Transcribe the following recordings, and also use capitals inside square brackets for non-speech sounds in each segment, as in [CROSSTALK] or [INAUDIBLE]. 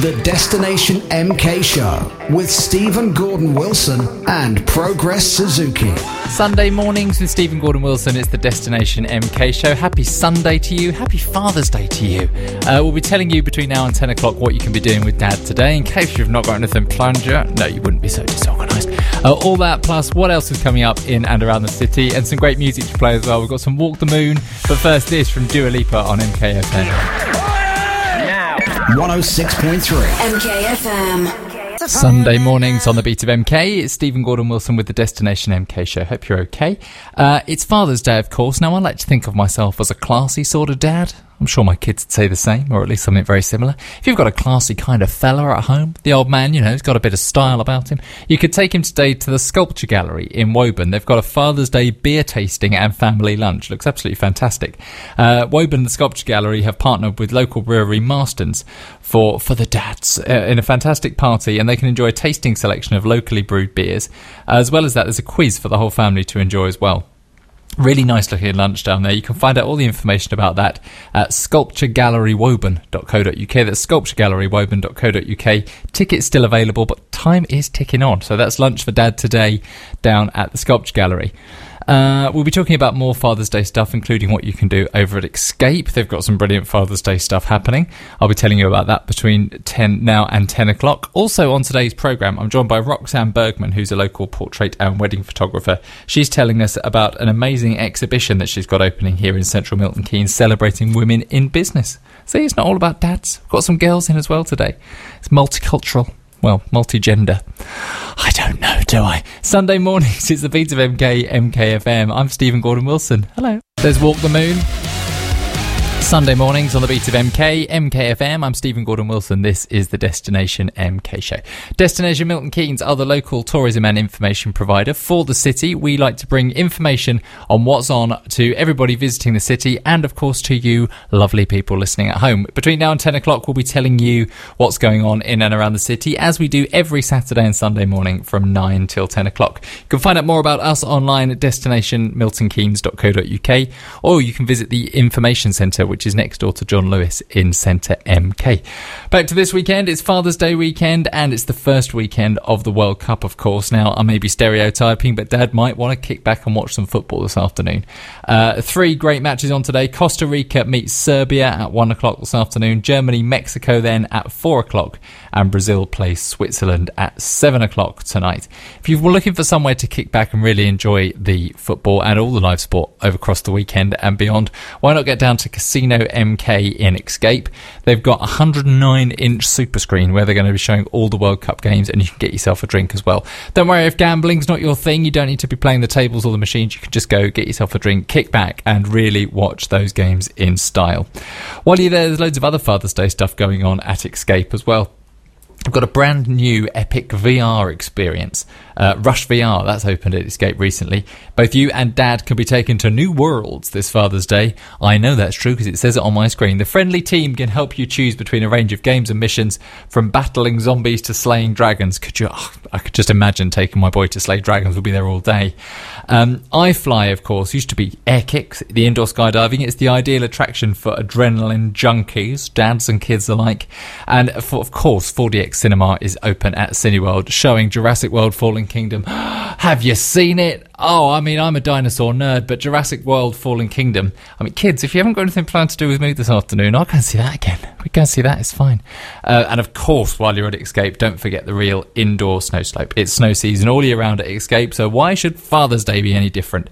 The Destination MK Show with Stephen Gordon Wilson and Progress Suzuki. Sunday mornings with Stephen Gordon Wilson. It's the Destination MK Show. Happy Sunday to you. Happy Father's Day to you. Uh, we'll be telling you between now and 10 o'clock what you can be doing with Dad today. In case you've not got anything planned yet, no, you wouldn't be so disorganised. Uh, all that plus what else is coming up in and around the city and some great music to play as well. We've got some Walk the Moon, but first this from Dua Lipa on MKFM. 106.3. MKFM. Sunday mornings on the beat of MK. It's Stephen Gordon Wilson with the Destination MK show. Hope you're okay. Uh, it's Father's Day, of course. Now, I like to think of myself as a classy sort of dad. I'm sure my kids would say the same, or at least something very similar. If you've got a classy kind of fella at home, the old man, you know, he's got a bit of style about him, you could take him today to the Sculpture Gallery in Woburn. They've got a Father's Day beer tasting and family lunch. Looks absolutely fantastic. Uh, Woburn, and the Sculpture Gallery, have partnered with local brewery Marston's for, for the dads uh, in a fantastic party, and they can enjoy a tasting selection of locally brewed beers. as well as that, there's a quiz for the whole family to enjoy as well. Really nice looking lunch down there. You can find out all the information about that at sculpturegallerywoburn.co.uk. That's sculpturegallerywoburn.co.uk. Tickets still available, but time is ticking on. So that's lunch for dad today down at the Sculpture Gallery. Uh, we'll be talking about more Father's Day stuff, including what you can do over at Escape. They've got some brilliant Father's Day stuff happening. I'll be telling you about that between 10 now and 10 o'clock. Also, on today's programme, I'm joined by Roxanne Bergman, who's a local portrait and wedding photographer. She's telling us about an amazing exhibition that she's got opening here in central Milton Keynes celebrating women in business. See, it's not all about dads. We've got some girls in as well today. It's multicultural well, multi gender. I don't know, do I? Sunday mornings, it's the beat of MK, MKFM. I'm Stephen Gordon Wilson. Hello. There's Walk the Moon. Sunday mornings on the beat of MK, MKFM. I'm Stephen Gordon Wilson. This is the Destination MK show. Destination Milton Keynes are the local tourism and information provider for the city. We like to bring information on what's on to everybody visiting the city and, of course, to you lovely people listening at home. Between now and 10 o'clock, we'll be telling you what's going on in and around the city as we do every Saturday and Sunday morning from 9 till 10 o'clock. You can find out more about us online at destinationmiltonkeynes.co.uk or you can visit the information centre, which is next door to John Lewis in Centre MK. Back to this weekend, it's Father's Day weekend and it's the first weekend of the World Cup, of course. Now, I may be stereotyping, but Dad might want to kick back and watch some football this afternoon. Uh, three great matches on today. Costa Rica meets Serbia at one o'clock this afternoon. Germany, Mexico then at four o'clock. And Brazil plays Switzerland at seven o'clock tonight. If you're looking for somewhere to kick back and really enjoy the football and all the live sport over across the weekend and beyond, why not get down to Casino MK in Escape? They've got a 109 inch super screen where they're going to be showing all the World Cup games and you can get yourself a drink as well. Don't worry if gambling's not your thing, you don't need to be playing the tables or the machines. You can just go get yourself a drink, kick back, and really watch those games in style. While you're there, there's loads of other Father's Day stuff going on at Escape as well. I've got a brand new Epic VR experience. Uh, Rush VR, that's opened at Escape recently. Both you and Dad can be taken to new worlds this Father's Day. I know that's true because it says it on my screen. The friendly team can help you choose between a range of games and missions, from battling zombies to slaying dragons. Could you? Oh, I could just imagine taking my boy to slay dragons. We'll be there all day. Um, iFly, of course, used to be Airkix, the indoor skydiving. It's the ideal attraction for adrenaline junkies, dads and kids alike. And for, of course, 4DX Cinema is open at Cineworld, showing Jurassic World Fallen Kingdom. [GASPS] Have you seen it? Oh, I mean, I'm a dinosaur nerd, but Jurassic World Fallen Kingdom. I mean, kids, if you haven't got anything planned to do with me this afternoon, I'll go and see that again. We and see that, it's fine. Uh, and of course, while you're at Escape, don't forget the real indoor snow slope. It's snow season all year round at Escape, so why should Father's Day be any different?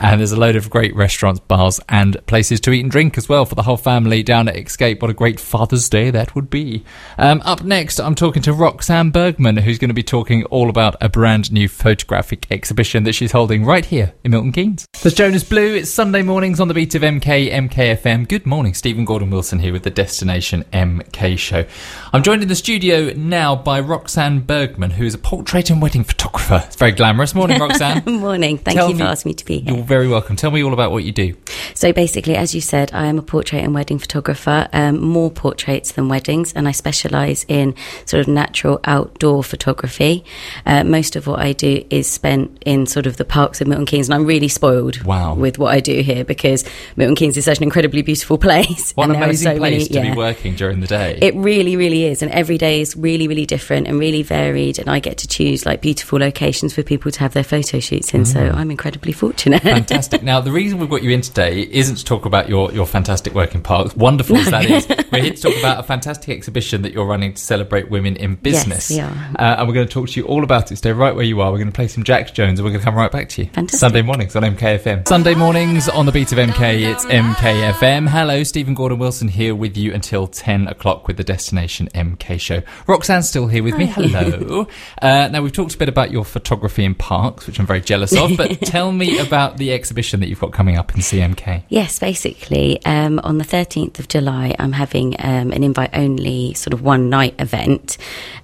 And there's a load of great restaurants, bars, and places to eat and drink as well for the whole family down at Escape. What a great Father's Day that would be. Um, up next, I'm talking to Roxanne Bergman, who's going to be talking all about a brand new photographic exhibition that she's holding right here in Milton Keynes. There's Jonas Blue. It's Sunday mornings on the beat of MK, MKFM. Good morning, Stephen Gordon Wilson here with the Destination MK show. I'm joined in the studio now by Roxanne Bergman, who is a portrait and wedding photographer. It's very glamorous. Morning, [LAUGHS] Roxanne. Morning. Thank Tell you for asking me to be here. Your very welcome. Tell me all about what you do. So basically, as you said, I am a portrait and wedding photographer, um, more portraits than weddings, and I specialise in sort of natural outdoor photography. Uh, most of what I do is spent in sort of the parks of Milton Keynes, and I'm really spoiled Wow. with what I do here because Milton Keynes is such an incredibly beautiful [LAUGHS] place. What and an amazing so place many- to yeah. be working during the day. It really, really is. And every day is really, really different and really varied. And I get to choose like beautiful locations for people to have their photo shoots in. So I'm incredibly fortunate. [LAUGHS] Fantastic. Now, the reason we've got you in today isn't to talk about your, your fantastic work in parks, wonderful as that is. We're here to talk [LAUGHS] about a fantastic exhibition that you're running to celebrate women in business. Yes, we are. Uh, and we're going to talk to you all about it. Stay right where you are. We're going to play some Jax Jones and we're going to come right back to you. Fantastic. Sunday mornings on MKFM. Sunday mornings on the beat of MK, it's MKFM. Hello, Stephen Gordon Wilson here with you until 10 o'clock with the Destination MK show. Roxanne's still here with me. Hello. [LAUGHS] Uh, now, we've talked a bit about your photography in parks, which I'm very jealous of, but [LAUGHS] tell me about the exhibition that you've got coming up in CMK. Yes, basically, um, on the 13th of July, I'm having um, an invite only sort of one night event.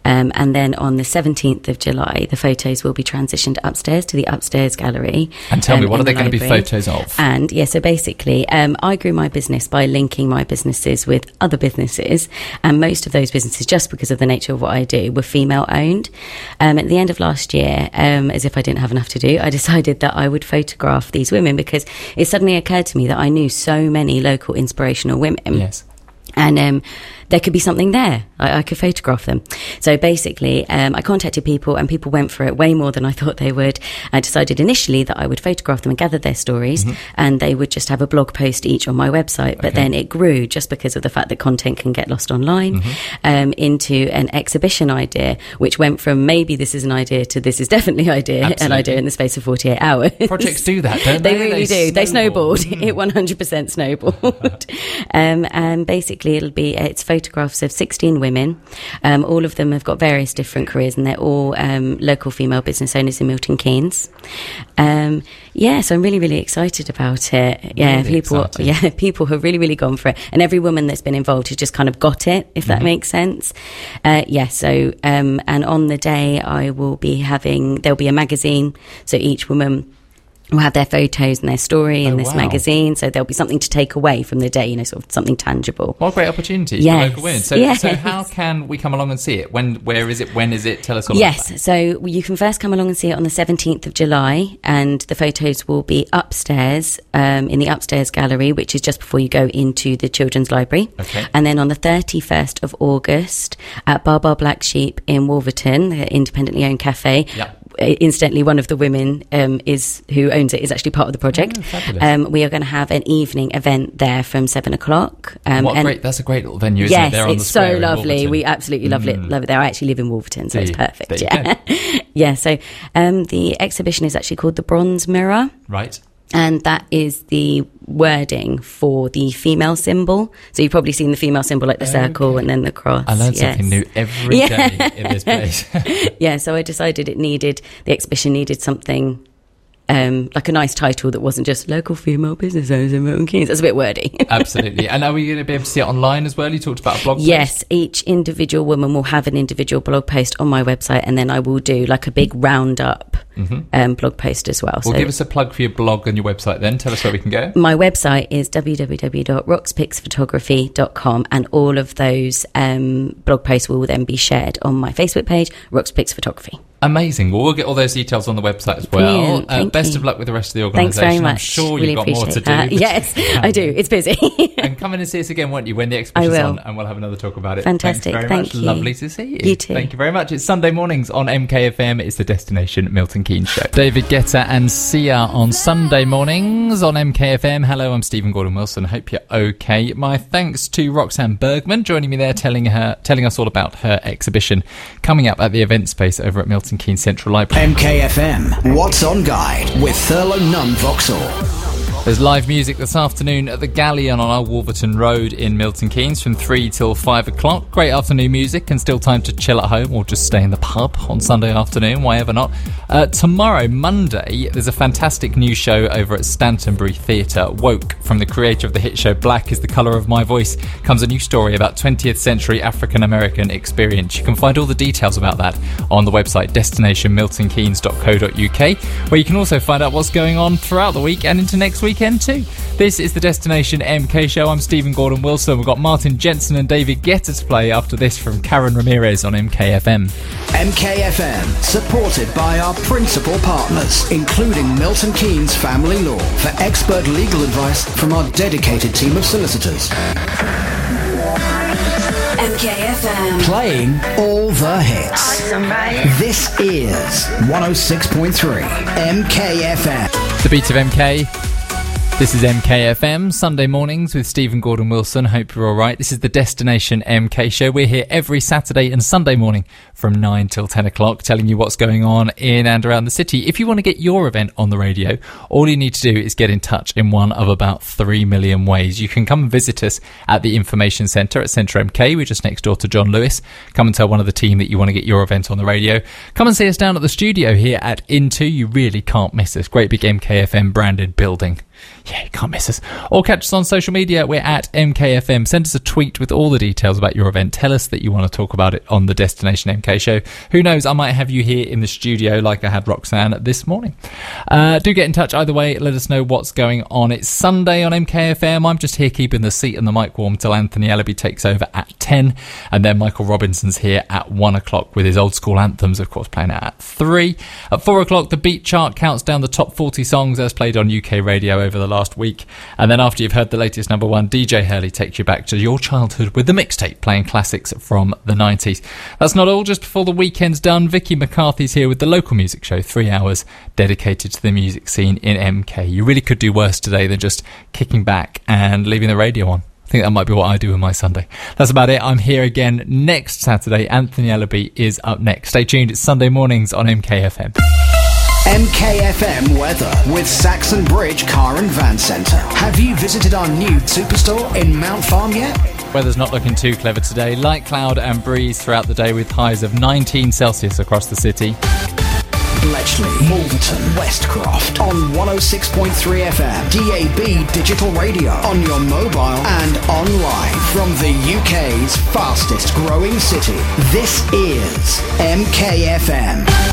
Um, and then on the 17th of July, the photos will be transitioned upstairs to the upstairs gallery. And tell me, um, what are they the going to be photos of? And yeah, so basically, um, I grew my business by linking my businesses with other businesses, and most of those businesses, just because of the nature of what I do, were female owned. Um, at the end of last year, um, as if I didn't have enough to do, I [LAUGHS] decided that I would photograph these women because it suddenly occurred to me that I knew so many local inspirational women Yes. and um, there could be something there. I, I could photograph them. So basically, um, I contacted people, and people went for it way more than I [LAUGHS] thought they would. I decided initially that I would photograph them and gather their stories, and they would just have a blog post each on my website. But Okay. then it grew just because of the fact that content can get lost online um, into an exhibition idea, which went from maybe this is an idea to this is [LAUGHS] definitely idea, an idea in the space of 48 hours. Projects do that, [LAUGHS] don't they? They really They do. They snowball. snowballed. It 100% snowballed. um, and basically, it'll be it's photographs of 16 women. Um, all of them have got various different careers, and they're all um, local female business owners in Milton Keynes. Um, yeah, so I'm really, really excited about it. Yeah, Really people. exciting. Yeah, [LAUGHS] people have really, really gone for it, and every woman that's been involved has just kind of got it. If Mm-hmm. that makes sense. Uh, yeah. So, um, and on the day, I will be having. There'll be a magazine. So each woman will have their photos and their story in Oh, this wow. magazine. So there'll be something to take away from the day, you know, sort of something tangible. What a great opportunity Yes. local. So, Yes. so how can we come along and see it? When, where is it? When is it? Tell us all about it. Yes, so you can first come along and see it on the 17th of July, and the photos will be upstairs um, in the upstairs gallery, which is just before you go into the children's library. Okay. And then on the 31st of August at Bar Bar Black Sheep in Wolverton, the independently owned cafe. Yeah. Incidentally, one of the women um, is who owns it is actually part of the project. Oh, um, we are going to have an evening event there from seven o'clock. Um, what and- great, that's a great little venue, isn't yes, it? There on it's so lovely. We absolutely love it. Mm. Love it there. I actually live in Wolverton, so it's perfect. Yeah, [LAUGHS] yeah. So um, the exhibition is actually called the Bronze Mirror, Right. And that is the wording for the female symbol. So you've probably seen the female symbol, like the oh, circle and then the cross. I learn yes. something new every [LAUGHS] day Yeah. in this place. [LAUGHS] yeah, so I decided it needed the exhibition needed something. Um, like a nice title that wasn't just local female business owners in Milton Keynes. That's a bit wordy. [LAUGHS] Absolutely. And are we going to be able to see it online as well? You talked about a blog post. Yes, each individual woman will have an individual blog post on my website, and then I will do like a big roundup um, blog post as well. Mm-hmm. Well, so give us a plug for your blog and your website then. Tell us where we can go. my website is www.roxpixphotography.com, and all of those um, blog posts will then be shared on my Facebook page, Roxpix Photography. Amazing. Well, we'll get all those details on the website as well. Uh, best you. of luck with the rest of the organisation. Thanks very much. I'm sure really you've got more to do. [LAUGHS] Yes, [LAUGHS] I do. It's busy. [LAUGHS] and come in and see us again, won't you, when the exhibition's on, and we'll have another talk about it. Fantastic. Thank much. you. Lovely to see you. You too. Thank you very much. It's Sunday mornings on MKFM. It's the Destination Milton Keynes show. David Guetta and Sia on Sunday mornings on MKFM. Hello, I'm Stephen Gordon Wilson. Hope you're okay. My thanks to Roxanne Bergman joining me there, telling her, telling us all about her exhibition coming up at the event space over at Milton Keynes Central Library. MKFM, What's On Guide with Thurlow Nunn Vauxhall. There's live music this afternoon at the Galleon on Old Wolverton Road in Milton Keynes from 3 till 5 o'clock. Great afternoon music and still time to chill at home or just stay in the pub on Sunday afternoon, why ever not. Uh, tomorrow, Monday, there's a fantastic new show over at Stantonbury Theatre. Woke, from the creator of the hit show Black is the Colour of My Voice, comes a new story about 20th century African American experience. You can find all the details about that on the website destinationmiltonkeynes.co.uk, where you can also find out what's going on throughout the week and into next week weekend too. This is the Destination MK show. I'm Stephen Gordon Wilson. We've got Martin Jensen and David Guetta to play after this from Karen Ramirez on MKFM. MKFM, supported by our principal partners, including Milton Keynes Family Law, for expert legal advice from our dedicated team of solicitors. MKFM. Playing all the hits. This is 106.3 MKFM. The beat of MK. This is MKFM, Sunday mornings with Stephen Gordon Wilson. Hope you're all right. This is the Destination MK show. We're here every Saturday and Sunday morning from 9 till 10 o'clock, telling you what's going on in and around the city. If you want to get your event on the radio, all you need to do is get in touch in one of about 3 million ways. You can come and visit us at the Information Centre at Centre MK. We're just next door to John Lewis. Come and tell one of the team that you want to get your event on the radio. Come and see us down at the studio here at Into. You really can't miss this Great big MKFM branded building yeah, you can't miss us. Or catch us on social media. We're at MKFM. Send us a tweet with all the details about your event. Tell us that you want to talk about it on the Destination MK show. Who knows? I might have you here in the studio like I had Roxanne this morning. Uh, do get in touch either way. Let us know what's going on. It's Sunday on MKFM. I'm just here keeping the seat and the mic warm till Anthony Ellaby takes over at 10. And then Michael Robinson's here at 1 o'clock with his old school anthems, of course, playing out at 3. At 4 o'clock, the beat chart counts down the top 40 songs as played on UK radio over the last week. And then after you've heard the latest number one, DJ Hurley takes you back to your childhood with the mixtape playing classics from the 90s. That's not all, just before the weekend's done, Vicky McCarthy's here with the local music show, three hours dedicated to the music scene in MK. You really could do worse today than just kicking back and leaving the radio on. I think that might be what I do on my Sunday. That's about it. I'm here again next Saturday. Anthony Ellaby is up next. Stay tuned. It's Sunday mornings on MKFM. MKFM weather with Saxon Bridge Car and Van Centre. Have you visited our new superstore in Mount Farm yet? Weather's not looking too clever today. Light cloud and breeze throughout the day with highs of 19 Celsius across the city. Bletchley, Wolverton, Westcroft on 106.3 FM, DAB digital radio on your mobile and online from the UK's fastest growing city. This is MKFM.